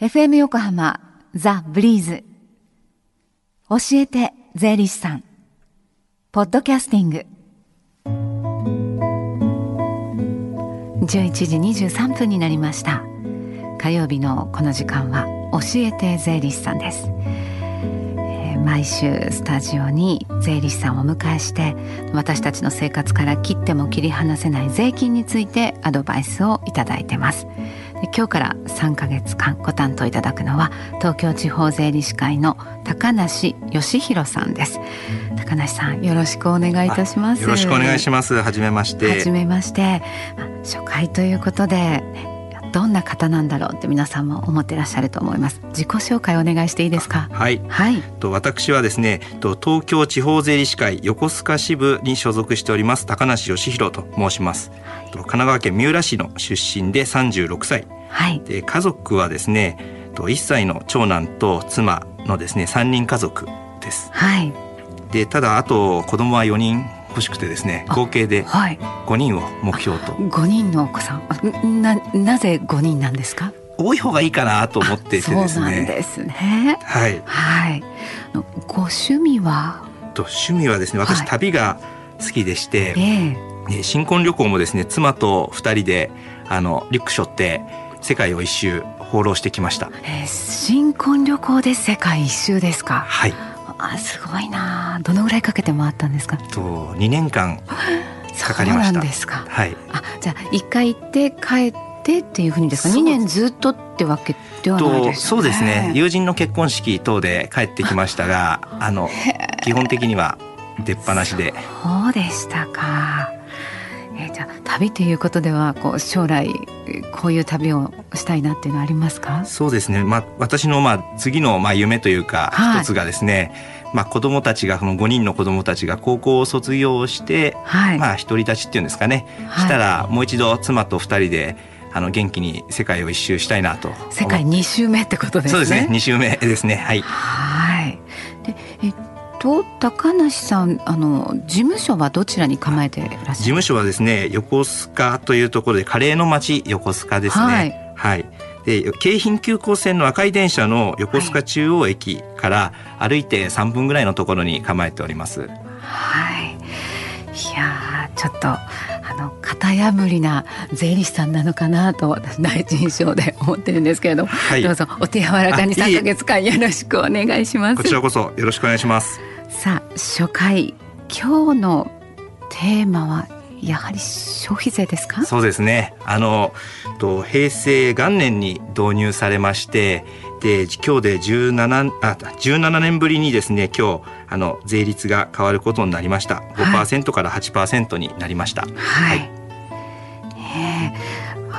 FM 横浜ザ・ブリーズ。教えて税理士さん。ポッドキャスティング。11時23分になりました。火曜日のこの時間は教えて税理士さんです、毎週スタジオに税理士さんをお迎えして私たちの生活から切っても切り離せない税金についてアドバイスをいただいてます。今日から3ヶ月間ご担当いただくのは東京地方税理士会の高梨義弘さんです高梨さんよろしくお願いいたしますよろしくお願いします。はじめまして。はじめましてまあ初回ということで、ねどんな方なんだろうって皆さんも思ってらっしゃると思います自己紹介お願いしていいですか？はい。はいと私はですね、と東京地方税理士会横須賀支部に所属しております高梨義弘と申します。と神奈川県三浦市の出身で36歳。はいで家族はですね、と1歳の長男と妻のですね3人家族です。はいでただあと子供は4人欲しくてですね、あ合計ではい5人を目標と。5人のお子さんななぜ5人なんですか？多い方がいいかなと思っていてですそうなんね。ですねはい。はいご趣味は？と趣味はですね、私、はい旅が好きでして。えええー新婚旅行もですね妻と二人であのリュック背負って世界を一周放浪してきました。えー新婚旅行で世界一周ですか？はい。あすごいなどのぐらいかけて回ったんですか？と2年間 そうかりました。なんですか。はい。あじゃあ一回行って帰ってっていうふうにですか？そう。2年ずっとってわけではないとですよね。そうですね。友人の結婚式等で帰ってきましたがあの基本的には出っ放しで。そうでしたか。えーじゃあ旅ということではこう将来えーこういう旅をしたいなっていうのはありますか？そうですね、まあ、私のまあ次のまあ夢というかはい。一つがですね、まあ、子供たちがその5人の子供たちが高校を卒業して、はい。まあ独り立ちっていうんですかね、はい。したらもう一度妻と2人であの元気に世界を一周したいなと世界2周目ってことですね。そうですね。2週目ですね。はい。はと高梨さんあの事務所はどちらに構えていらっしゃる？事務所はですね横須賀というところでカレーの町横須賀ですね。はい、で京浜急行線の赤い電車の横須賀中央駅から歩いて3分ぐらいのところに構えております。はい。いやーちょっとあの型破りな税理士さんなのかなと私第一印象で思ってるんですけれども、はい。どうぞお手柔らかに3あいえヶ月間よろしくお願いします。こ。ちらこそよろしくお願いします。さあ初回今日のテーマはやはり消費税ですか？そうですね。あのと平成元年に導入されましてで今日で 17, あ17年ぶりにですね今日あの税率が変わることになりました。5%から8%になりました、はい。ねえ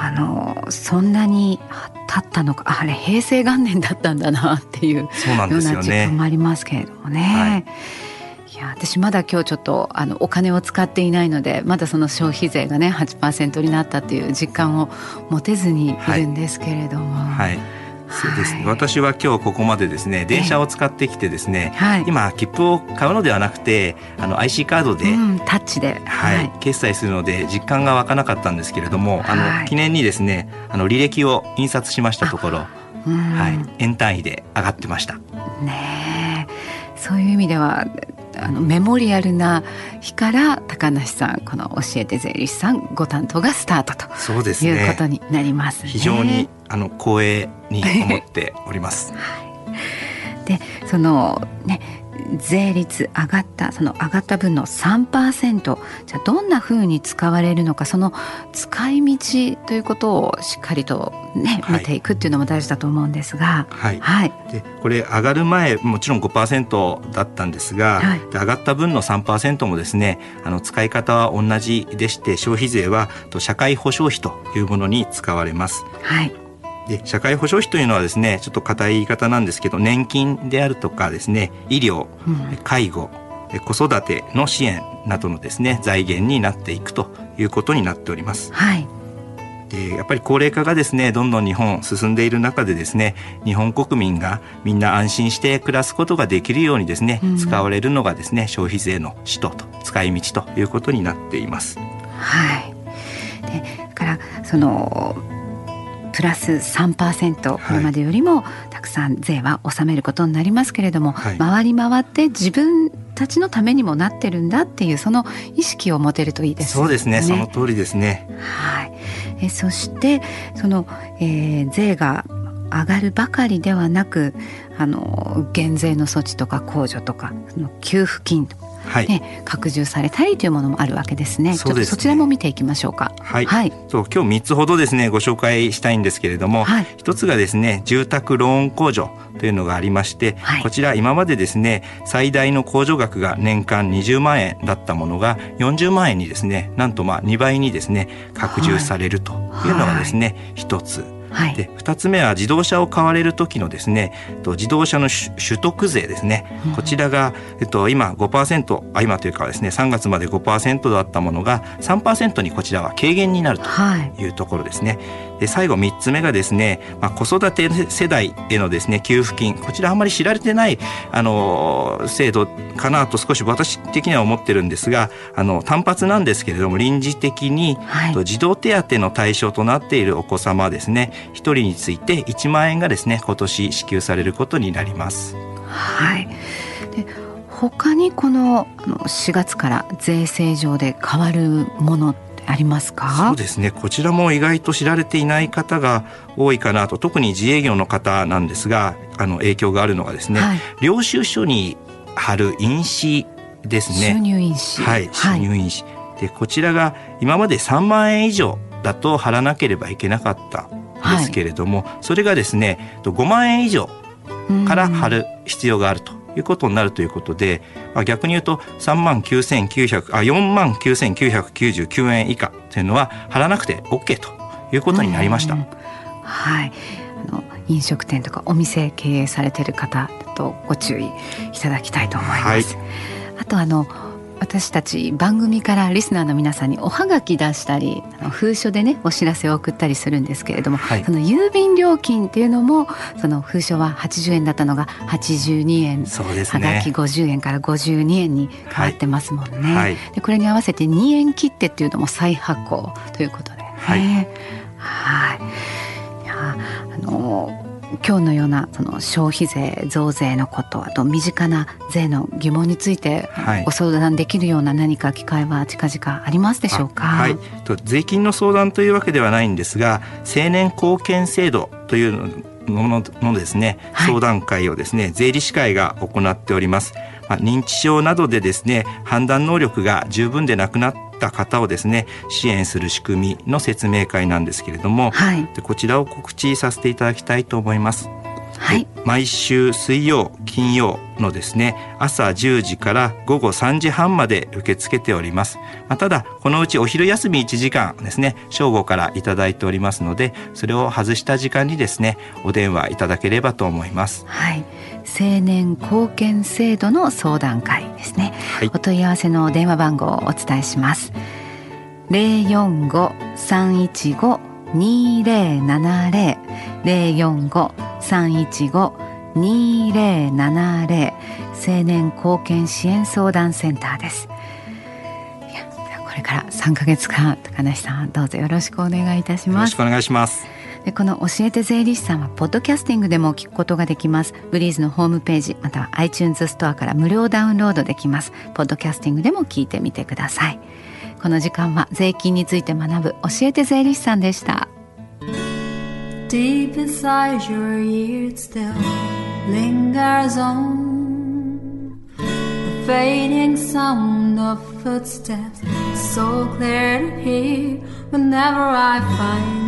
あのそんなに経ったのかあれ平成元年だったんだなっていうよような時間ねもありますけれどもね。はい。いや私まだ今日ちょっとあのお金を使っていないのでまだその消費税がね8%になったっていう実感を持てずにいるんですけれども、はいそうですね、はい。私は今日ここまでですね電車を使ってきてですね、はい。今切符を買うのではなくてあの IC カードで、うん、タッチで、はい。決済するので実感が湧かなかったんですけれども、あはい。の記念にですねあの履歴を印刷しましたところ、うん。はい、円単位で上がってました。ねえ。そういう意味ではあのメモリアルな日から高梨さんこの教えて税理士さんご担当がスタートとそうですいうことね。になりますね。非常にあの光栄に思っております。でそのね税率上がったその上がった分の3%じゃあどんなふうに使われるのかその使い道ということをしっかりとねはい。見ていくっていうのも大事だと思うんですが。はい。はい。でこれ上がる前もちろん5%だったんですが、はい。で上がった分の3%もですねあの使い方は同じでして消費税はと社会保障費というものに使われます。はいで社会保障費というのはですねちょっと硬い言い方なんですけど年金であるとかですね医療うん介護子育ての支援などのですね財源になっていくということになっております。はいでやっぱり高齢化がですねどんどん日本進んでいる中でですね日本国民がみんな安心して暮らすことができるようにですね、うん使われるのがですね消費税の使途と使い道ということになっています。はい。でだからそのプラス3%これまでよりもたくさん税は納めることになりますけれども、はい、回り回って自分たちのためにもなってるんだっていうその意識を持てるといいです、ね、そうですね。その通りですね。はい。えそしてその、えー、税が上がるばかりではなくあの減税の措置とか控除とかその給付金とはい、ね、拡充されたりというものもあるわけですね。そ、ね、そちらも見ていきましょうか。はい。はい、そう今日三つほどですねご紹介したいんですけれども、はい、1つがですね住宅ローン控除というのがありまして、はい、こちら今までですね最大の控除額が年間20万円だったものが40万円にですねなんとまあ2倍にですね拡充されるというのがですね一、はい、つ。はい、で2つ目は自動車を買われる時のですね自動車の取得税ですね、うん、こちらが、えっと、今5%あ今というかですね3月まで5%だったものが3%にこちらは軽減になるとい。うところですね。はいで最後3つ目がですね、まあ、子育て世代へのですね給付金。こちらあんまり知られてないあの制度かなと少し私的には思ってるんですがあの単発なんですけれども臨時的に、はい、児童手当の対象となっているお子様ですね1人について1万円がですね今年支給されることになります。はい。で他にこの4月から税制上で変わるものありますか？そうですね。こちらも意外と知られていない方が多いかなと。特に自営業の方なんですがあの影響があるのがですね、はい、領収書に貼る印紙ですね。収入印紙。はい。収入印紙、はい、でこちらが今まで3万円以上だと貼らなければいけなかったですけれども、はい、それがですね5万円以上から貼る必要があるということになるということで、まあ、逆に言うと3万9900あ4万9999円以下というのは払わなくて OK ということになりました。はいあの飲食店とかお店経営されている方とご注意いただきたいと思います。はい、あとあの私たち番組からリスナーの皆さんにおはがき出したり封書でねお知らせを送ったりするんですけれども、はい、その郵便料金っていうのもその封書は80円だったのが82円。そうです、ね、はがき50円から52円に変わってますもんね。はい、でこれに合わせて2円切手っていうのも再発行ということで、ね、はい、はい。いやあの今日のようなその消費税増税のことあと身近な税の疑問についてご相談できるような何か機会は近々ありますでしょうか、はい、と税金の相談というわけではないんですが青年貢献制度というもののですね、相談会をですね税理士会が行っております。まあ、認知症などでですね判断能力が十分でなくなった方をですね支援する仕組みの説明会なんですけれども、はい、でこちらを告知させていただきたいと思います。はい、毎週水曜金曜のですね朝10時から午後3時半まで受け付けております、まあ、ただこのうちお昼休み1時間ですね正午からいただいておりますのでそれを外した時間にですねお電話いただければと思います。はい青年貢献制度の相談会ですね、はい、お問い合わせの電話番号をお伝えします。045-315-2070 045-315-2070青年貢献支援相談センターです。いやこれから3か月間高梨さんどうぞよろしくお願いいたします。よろしくお願いします。でこの教えて税理士さんはポッドキャスティングでも聞くことができます。ブリーズのホームページまたは iTunes ストアから無料ダウンロードできます。ポッドキャスティングでも聞いてみてください。この時間は税金について学ぶ教えて税理士さんでした。Deep inside your ears still lingers on the fading sound of footsteps so clear to hear whenever I find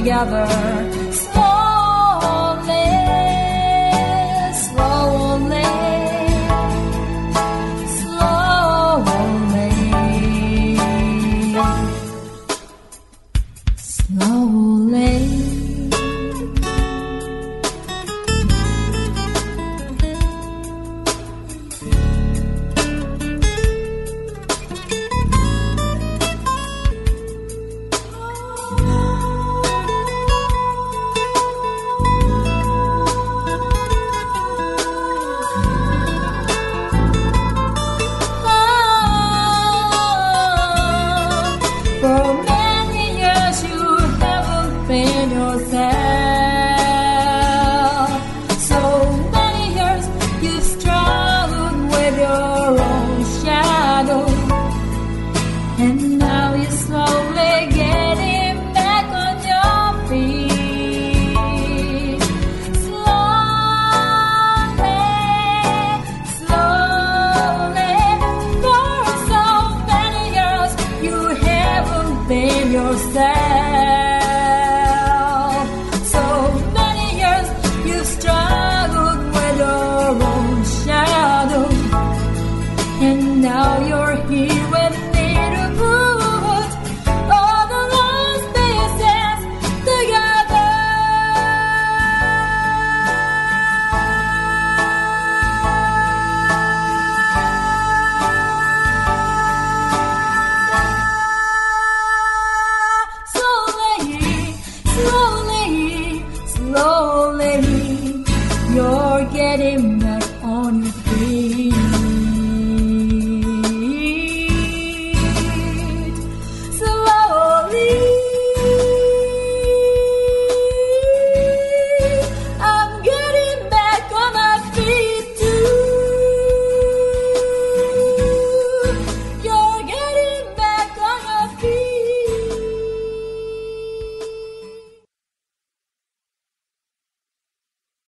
together.